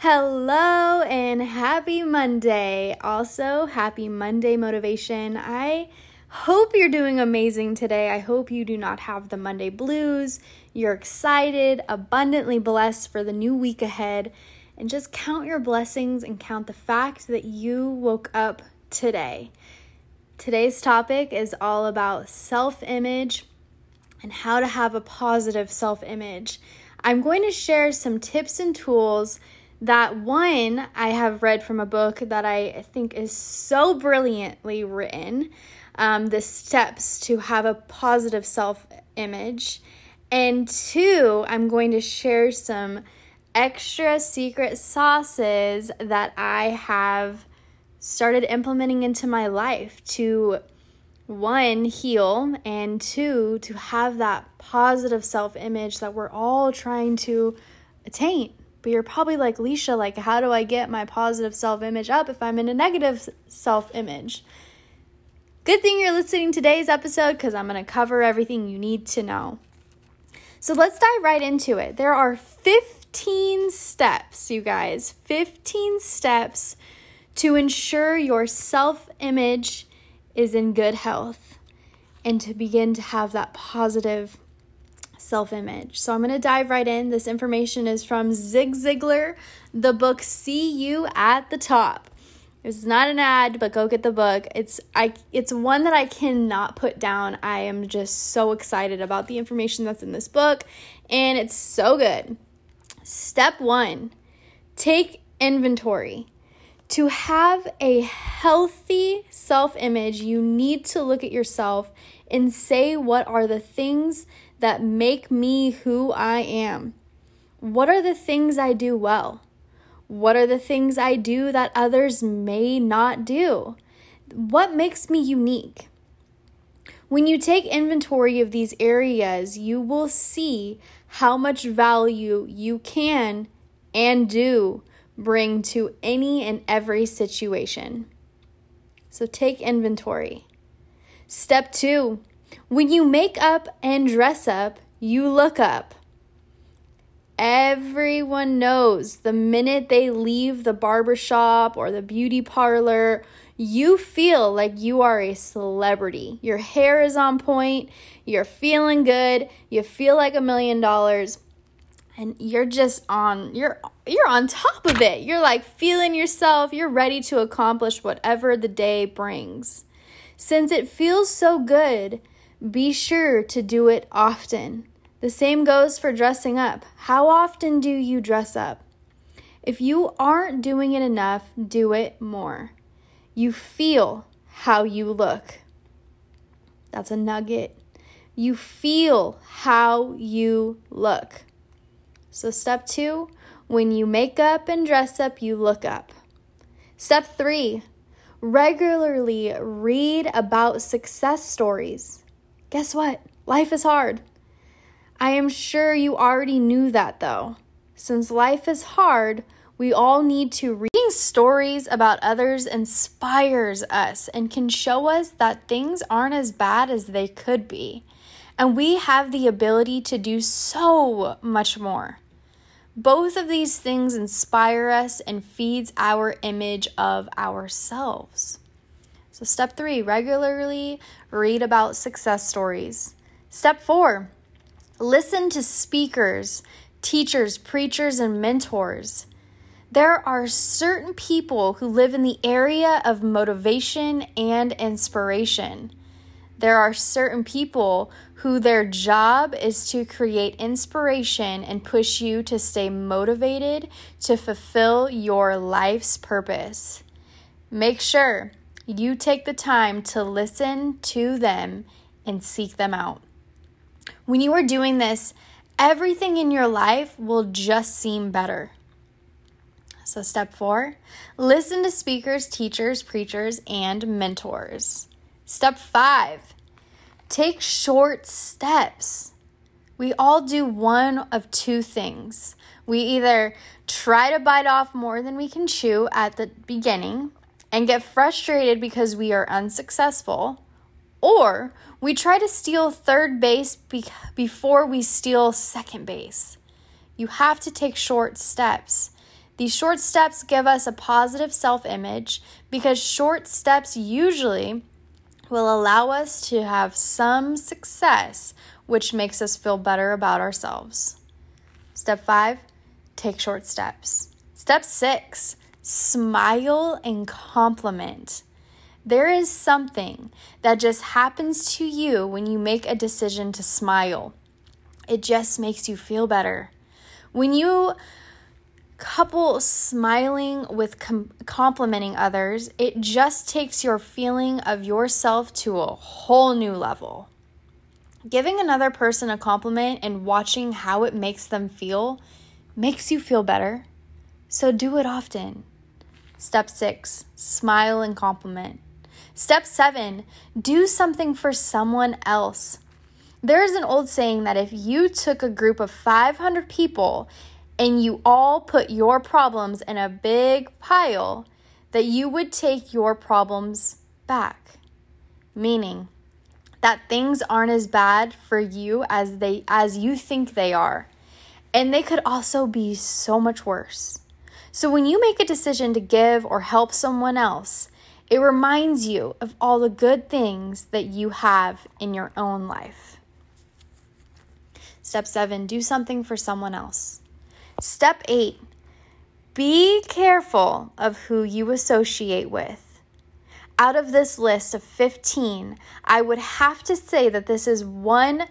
Hello and happy Monday. Also, happy Monday motivation. I hope you're doing amazing today. I hope you do not have the Monday blues. You're excited, abundantly blessed for the new week ahead, and just count your blessings and count the fact that you woke up today. Today's topic is all about self image and how to have a positive self image. I'm going to share some tips and tools that one I have read from a book that I think is so brilliantly written um, the steps to have a positive self image. And two, I'm going to share some extra secret sauces that I have started implementing into my life to one, heal, and two, to have that positive self image that we're all trying to attain. But you're probably like, Leisha, like, how do I get my positive self image up if I'm in a negative self image? Good thing you're listening to today's episode because I'm going to cover everything you need to know. So let's dive right into it. There are 15 steps, you guys, 15 steps to ensure your self image is in good health and to begin to have that positive self image. So I'm going to dive right in. This information is from Zig Ziglar, the book See You at the Top. It's not an ad, but go get the book. It's I it's one that I cannot put down. I am just so excited about the information that's in this book and it's so good. Step 1. Take inventory. To have a healthy self-image, you need to look at yourself and say what are the things that make me who I am? What are the things I do well? What are the things I do that others may not do? What makes me unique? When you take inventory of these areas, you will see how much value you can and do bring to any and every situation. So take inventory. Step two when you make up and dress up, you look up. Everyone knows the minute they leave the barbershop or the beauty parlor, you feel like you are a celebrity. Your hair is on point, you're feeling good, you feel like a million dollars, and you're just on you're you're on top of it. You're like feeling yourself, you're ready to accomplish whatever the day brings. Since it feels so good, be sure to do it often. The same goes for dressing up. How often do you dress up? If you aren't doing it enough, do it more. You feel how you look. That's a nugget. You feel how you look. So, step two, when you make up and dress up, you look up. Step three, regularly read about success stories. Guess what? Life is hard. I am sure you already knew that though. Since life is hard, we all need to reading stories about others inspires us and can show us that things aren't as bad as they could be. And we have the ability to do so much more. Both of these things inspire us and feeds our image of ourselves. So, step three, regularly read about success stories. Step four, listen to speakers, teachers, preachers, and mentors. There are certain people who live in the area of motivation and inspiration. There are certain people who their job is to create inspiration and push you to stay motivated to fulfill your life's purpose. Make sure you take the time to listen to them and seek them out. When you are doing this, everything in your life will just seem better. So, step four listen to speakers, teachers, preachers, and mentors. Step five take short steps. We all do one of two things. We either try to bite off more than we can chew at the beginning, and get frustrated because we are unsuccessful, or we try to steal third base be- before we steal second base. You have to take short steps. These short steps give us a positive self image because short steps usually will allow us to have some success, which makes us feel better about ourselves. Step five, take short steps. Step six, smile and compliment. There is something that just happens to you when you make a decision to smile. It just makes you feel better. When you couple smiling with com- complimenting others, it just takes your feeling of yourself to a whole new level. Giving another person a compliment and watching how it makes them feel makes you feel better. So do it often. Step six, smile and compliment. Step seven, do something for someone else. There is an old saying that if you took a group of 500 people and you all put your problems in a big pile, that you would take your problems back. Meaning that things aren't as bad for you as they as you think they are. And they could also be so much worse. So when you make a decision to give or help someone else, it reminds you of all the good things that you have in your own life. Step seven, do something for someone else. Step eight, be careful of who you associate with. Out of this list of 15, I would have to say that this is one,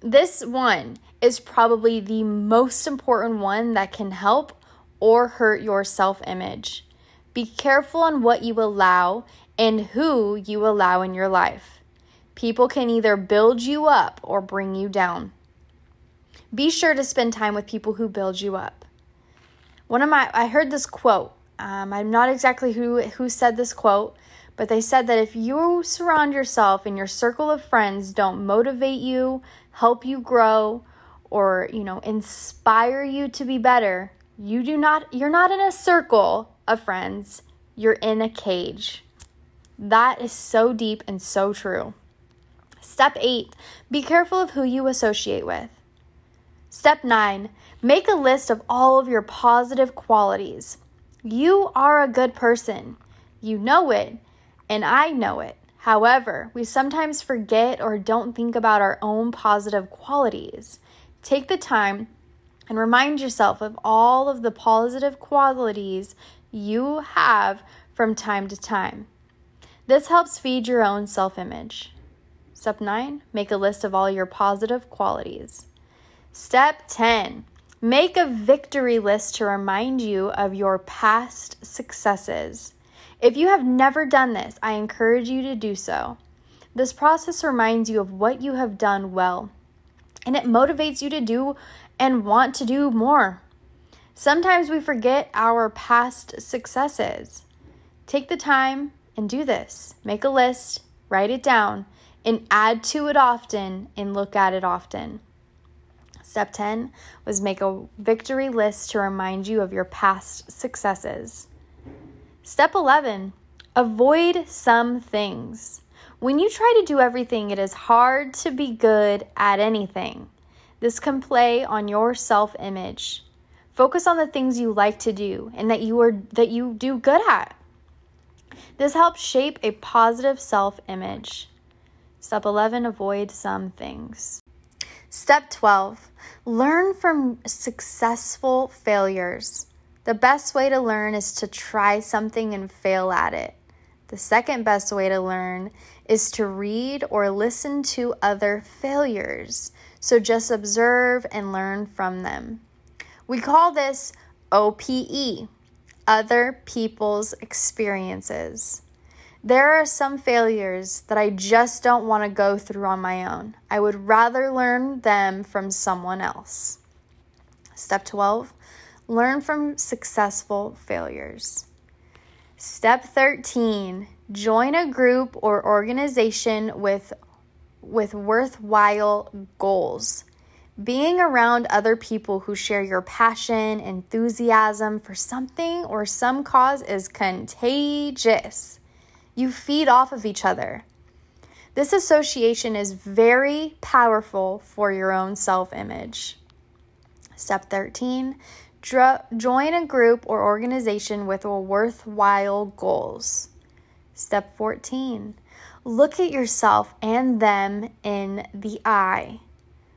this one is probably the most important one that can help or hurt your self image. Be careful on what you allow and who you allow in your life. People can either build you up or bring you down. Be sure to spend time with people who build you up. One of my, I heard this quote. Um, I'm not exactly who who said this quote, but they said that if you surround yourself and your circle of friends don't motivate you, help you grow, or you know inspire you to be better, you do not. You're not in a circle of friends. You're in a cage. That is so deep and so true. Step eight: Be careful of who you associate with. Step nine, make a list of all of your positive qualities. You are a good person. You know it, and I know it. However, we sometimes forget or don't think about our own positive qualities. Take the time and remind yourself of all of the positive qualities you have from time to time. This helps feed your own self image. Step 9 Make a list of all your positive qualities. Step 10 Make a victory list to remind you of your past successes. If you have never done this, I encourage you to do so. This process reminds you of what you have done well, and it motivates you to do and want to do more. Sometimes we forget our past successes. Take the time and do this. Make a list, write it down, and add to it often and look at it often. Step 10 was make a victory list to remind you of your past successes. Step 11 avoid some things. When you try to do everything, it is hard to be good at anything. This can play on your self image. Focus on the things you like to do and that you are that you do good at. This helps shape a positive self image. Step 11 avoid some things. Step 12 Learn from successful failures. The best way to learn is to try something and fail at it. The second best way to learn is to read or listen to other failures. So just observe and learn from them. We call this OPE, other people's experiences. There are some failures that I just don't want to go through on my own. I would rather learn them from someone else. Step 12 Learn from successful failures. Step 13 Join a group or organization with, with worthwhile goals. Being around other people who share your passion, enthusiasm for something or some cause is contagious. You feed off of each other. This association is very powerful for your own self image. Step 13 Dr- join a group or organization with worthwhile goals. Step 14 look at yourself and them in the eye.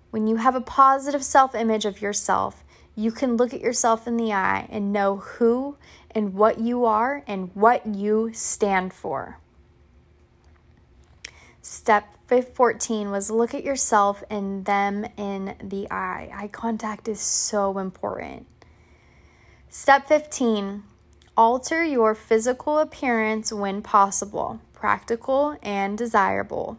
When you have a positive self image of yourself, you can look at yourself in the eye and know who and what you are and what you stand for. Step 14 was look at yourself and them in the eye. Eye contact is so important. Step 15 alter your physical appearance when possible, practical and desirable.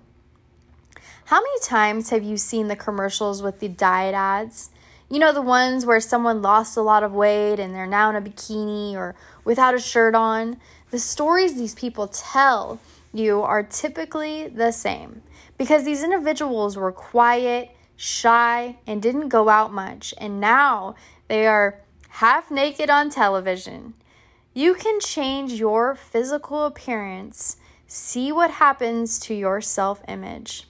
How many times have you seen the commercials with the diet ads? You know, the ones where someone lost a lot of weight and they're now in a bikini or without a shirt on. The stories these people tell you are typically the same because these individuals were quiet, shy, and didn't go out much, and now they are half naked on television. You can change your physical appearance, see what happens to your self image.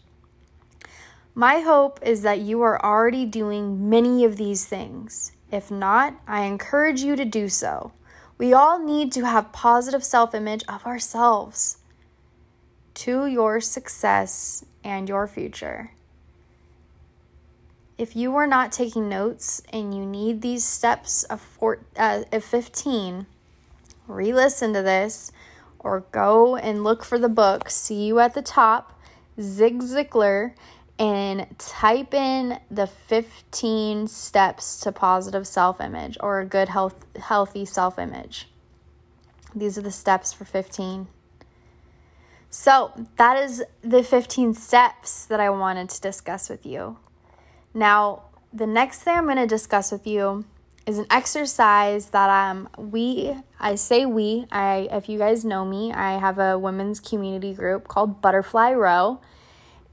My hope is that you are already doing many of these things. If not, I encourage you to do so. We all need to have positive self image of ourselves to your success and your future. If you are not taking notes and you need these steps of, four, uh, of 15, re listen to this or go and look for the book. See you at the top, Zig Ziglar and type in the 15 steps to positive self image or a good health, healthy self image. These are the steps for 15. So, that is the 15 steps that I wanted to discuss with you. Now, the next thing I'm going to discuss with you is an exercise that um we I say we I if you guys know me I have a women's community group called Butterfly Row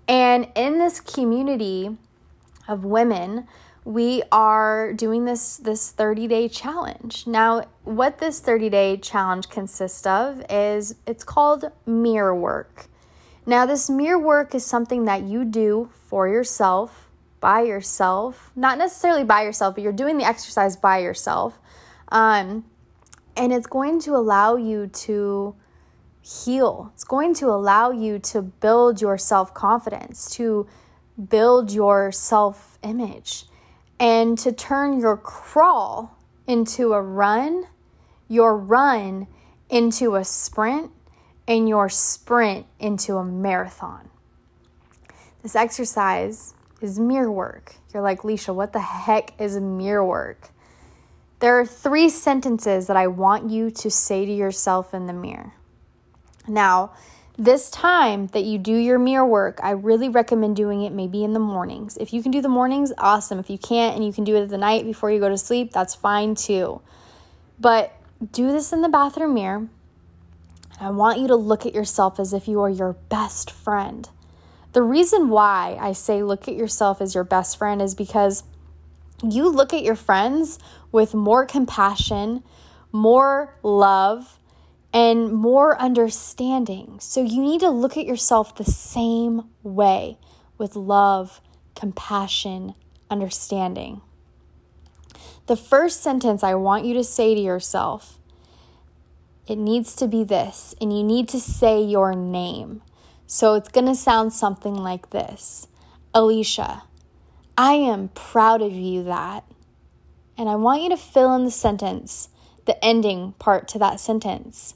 and in this community of women, we are doing this this 30-day challenge. Now, what this 30-day challenge consists of is it's called mirror work. Now, this mirror work is something that you do for yourself, by yourself, not necessarily by yourself, but you're doing the exercise by yourself. Um, and it's going to allow you to heal. It's going to allow you to build your self confidence, to build your self image, and to turn your crawl into a run, your run into a sprint, and your sprint into a marathon. This exercise is mirror work. You're like, Leisha, what the heck is mirror work? There are three sentences that I want you to say to yourself in the mirror. Now, this time that you do your mirror work, I really recommend doing it maybe in the mornings. If you can do the mornings, awesome. If you can't and you can do it at the night before you go to sleep, that's fine too. But do this in the bathroom mirror. I want you to look at yourself as if you are your best friend. The reason why I say look at yourself as your best friend is because you look at your friends with more compassion, more love, and more understanding. So you need to look at yourself the same way with love, compassion, understanding. The first sentence I want you to say to yourself it needs to be this, and you need to say your name. So it's going to sound something like this Alicia, I am proud of you that. And I want you to fill in the sentence, the ending part to that sentence.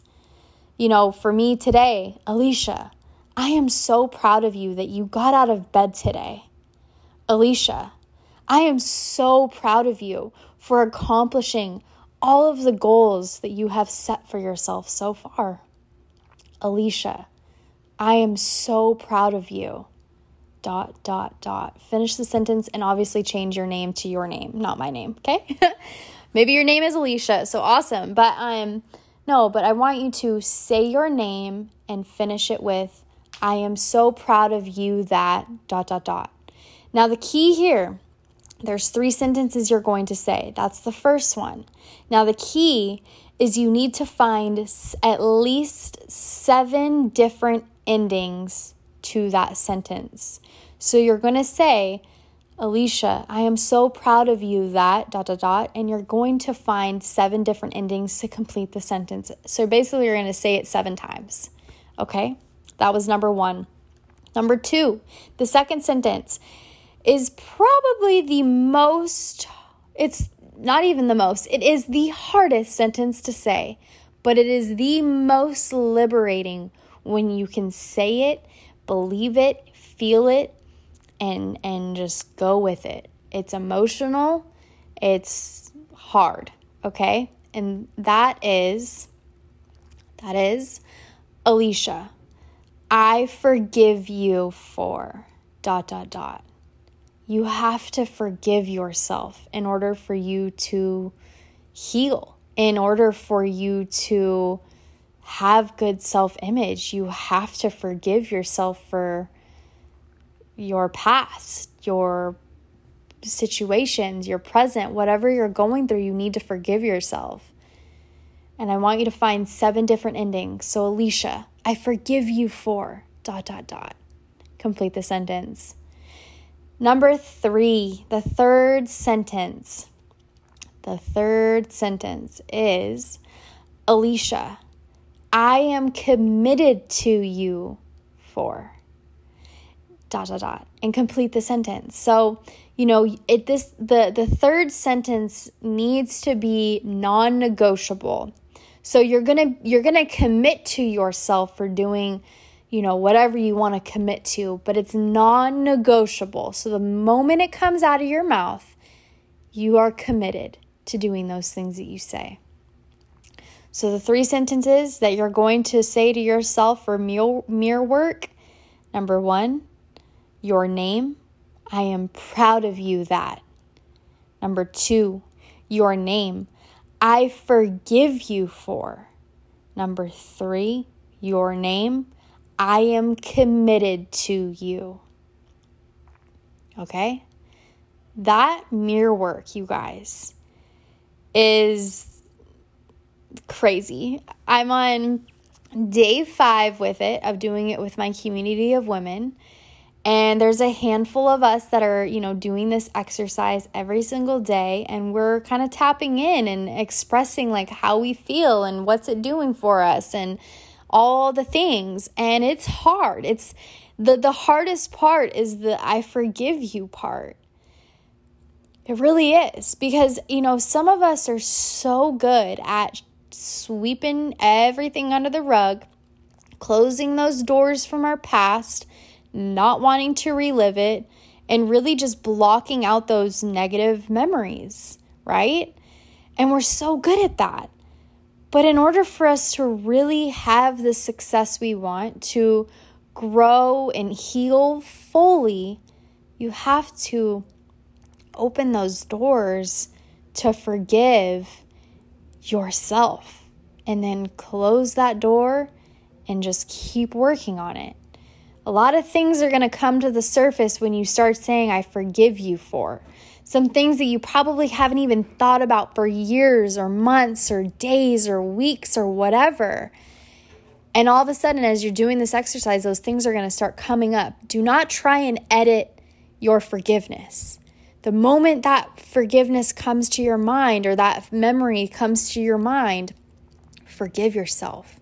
You know, for me today, Alicia, I am so proud of you that you got out of bed today. Alicia, I am so proud of you for accomplishing all of the goals that you have set for yourself so far. Alicia, I am so proud of you. Dot, dot, dot. Finish the sentence and obviously change your name to your name, not my name, okay? Maybe your name is Alicia, so awesome. But I'm, um, no, but I want you to say your name and finish it with, I am so proud of you that dot dot dot. Now, the key here, there's three sentences you're going to say. That's the first one. Now, the key is you need to find at least seven different endings to that sentence. So you're going to say, Alicia, I am so proud of you that dot dot dot, and you're going to find seven different endings to complete the sentence. So basically, you're going to say it seven times. Okay, that was number one. Number two, the second sentence is probably the most, it's not even the most, it is the hardest sentence to say, but it is the most liberating when you can say it, believe it, feel it, and and just go with it. It's emotional, it's hard, okay? And that is that is Alicia. I forgive you for dot dot dot. You have to forgive yourself in order for you to heal, in order for you to have good self image. You have to forgive yourself for your past, your situations, your present, whatever you're going through, you need to forgive yourself. And I want you to find seven different endings. So, Alicia, I forgive you for dot, dot, dot. Complete the sentence. Number three, the third sentence. The third sentence is Alicia, I am committed to you for dot dot dot and complete the sentence. So, you know, it this the the third sentence needs to be non-negotiable. So you're going to you're going to commit to yourself for doing you know whatever you want to commit to, but it's non-negotiable. So the moment it comes out of your mouth, you are committed to doing those things that you say. So the three sentences that you're going to say to yourself for mirror, work number 1, your name. I am proud of you that. Number two, your name. I forgive you for. Number three, your name. I am committed to you. Okay? That mirror work, you guys, is crazy. I'm on day five with it, of doing it with my community of women. And there's a handful of us that are, you know, doing this exercise every single day and we're kind of tapping in and expressing like how we feel and what's it doing for us and all the things. And it's hard. It's the the hardest part is the I forgive you part. It really is because, you know, some of us are so good at sweeping everything under the rug, closing those doors from our past not wanting to relive it, and really just blocking out those negative memories, right? And we're so good at that. But in order for us to really have the success we want, to grow and heal fully, you have to open those doors to forgive yourself and then close that door and just keep working on it. A lot of things are going to come to the surface when you start saying, I forgive you for. Some things that you probably haven't even thought about for years or months or days or weeks or whatever. And all of a sudden, as you're doing this exercise, those things are going to start coming up. Do not try and edit your forgiveness. The moment that forgiveness comes to your mind or that memory comes to your mind, forgive yourself.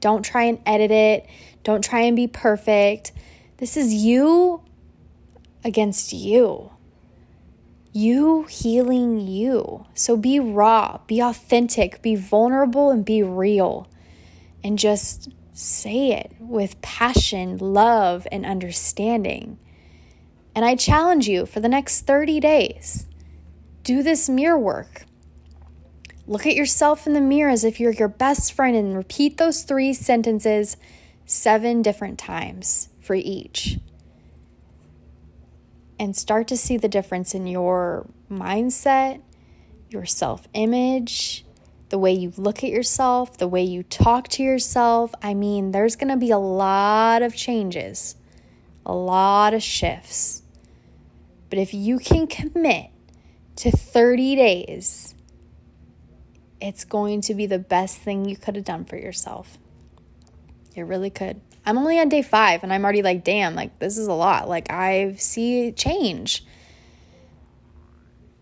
Don't try and edit it. Don't try and be perfect. This is you against you. You healing you. So be raw, be authentic, be vulnerable, and be real. And just say it with passion, love, and understanding. And I challenge you for the next 30 days do this mirror work. Look at yourself in the mirror as if you're your best friend and repeat those three sentences seven different times for each. And start to see the difference in your mindset, your self image, the way you look at yourself, the way you talk to yourself. I mean, there's going to be a lot of changes, a lot of shifts. But if you can commit to 30 days, it's going to be the best thing you could have done for yourself. It really could. I'm only on day five and I'm already like, damn, like this is a lot. Like I see change.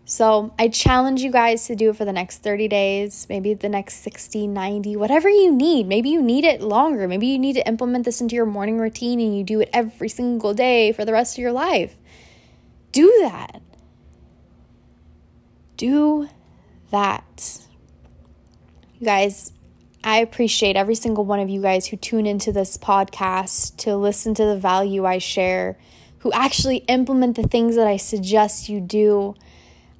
So I challenge you guys to do it for the next 30 days, maybe the next 60, 90, whatever you need. Maybe you need it longer. Maybe you need to implement this into your morning routine and you do it every single day for the rest of your life. Do that. Do that. You guys, I appreciate every single one of you guys who tune into this podcast to listen to the value I share, who actually implement the things that I suggest you do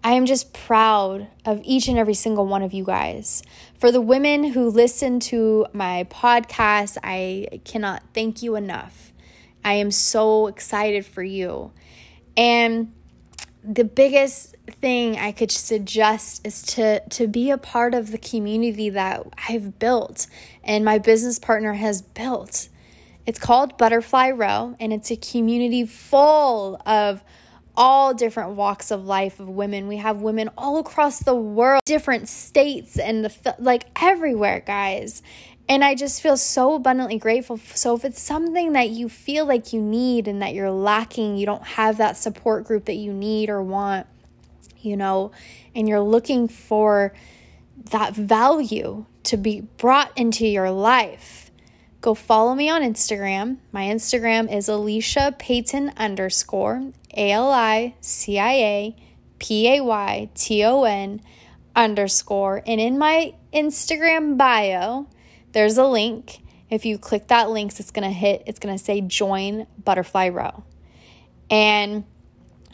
I am just proud of each and every single one of you guys. For the women who listen to my podcast, I cannot thank you enough. I am so excited for you. And the biggest thing I could suggest is to to be a part of the community that I've built and my business partner has built. It's called Butterfly Row and it's a community full of all different walks of life of women. We have women all across the world, different states and the like everywhere, guys. And I just feel so abundantly grateful. So if it's something that you feel like you need and that you're lacking, you don't have that support group that you need or want, you know, and you're looking for that value to be brought into your life, go follow me on Instagram. My Instagram is Alicia Payton underscore. A L I C I A P A Y T O N underscore. And in my Instagram bio, there's a link. If you click that link, it's going to hit, it's going to say join Butterfly Row. And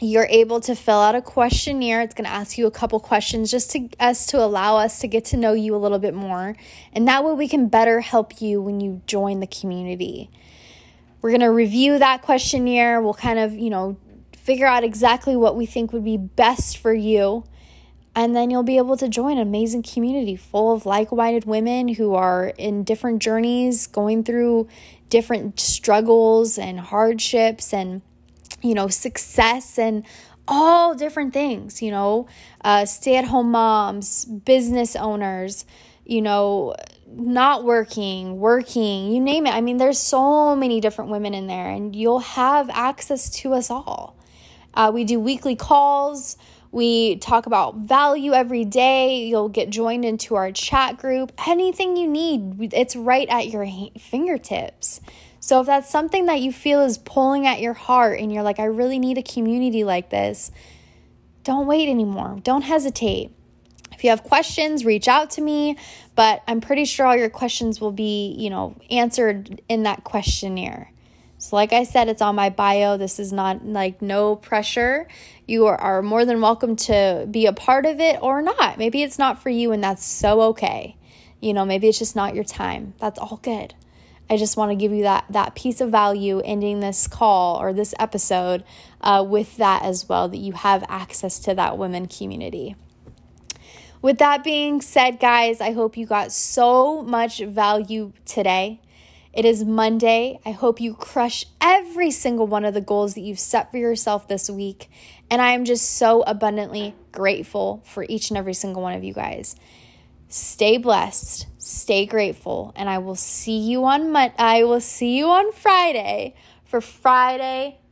you're able to fill out a questionnaire. It's going to ask you a couple questions just to us to allow us to get to know you a little bit more. And that way we can better help you when you join the community. We're going to review that questionnaire. We'll kind of, you know, figure out exactly what we think would be best for you. And then you'll be able to join an amazing community full of like minded women who are in different journeys, going through different struggles and hardships and, you know, success and all different things, you know, uh, stay at home moms, business owners, you know, not working, working, you name it. I mean, there's so many different women in there, and you'll have access to us all. Uh, we do weekly calls. We talk about value every day. You'll get joined into our chat group. Anything you need, it's right at your fingertips. So if that's something that you feel is pulling at your heart and you're like, I really need a community like this, don't wait anymore. Don't hesitate. If you have questions, reach out to me, but I'm pretty sure all your questions will be, you know, answered in that questionnaire. So, like I said, it's on my bio. This is not like no pressure. You are, are more than welcome to be a part of it or not. Maybe it's not for you, and that's so okay. You know, maybe it's just not your time. That's all good. I just want to give you that that piece of value ending this call or this episode uh, with that as well that you have access to that women community. With that being said, guys, I hope you got so much value today. It is Monday. I hope you crush every single one of the goals that you've set for yourself this week. And I am just so abundantly grateful for each and every single one of you guys. Stay blessed, stay grateful, and I will see you on Mon- I will see you on Friday for Friday.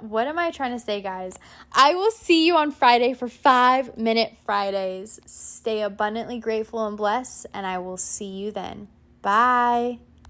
What am I trying to say, guys? I will see you on Friday for 5 minute Fridays. Stay abundantly grateful and blessed, and I will see you then. Bye.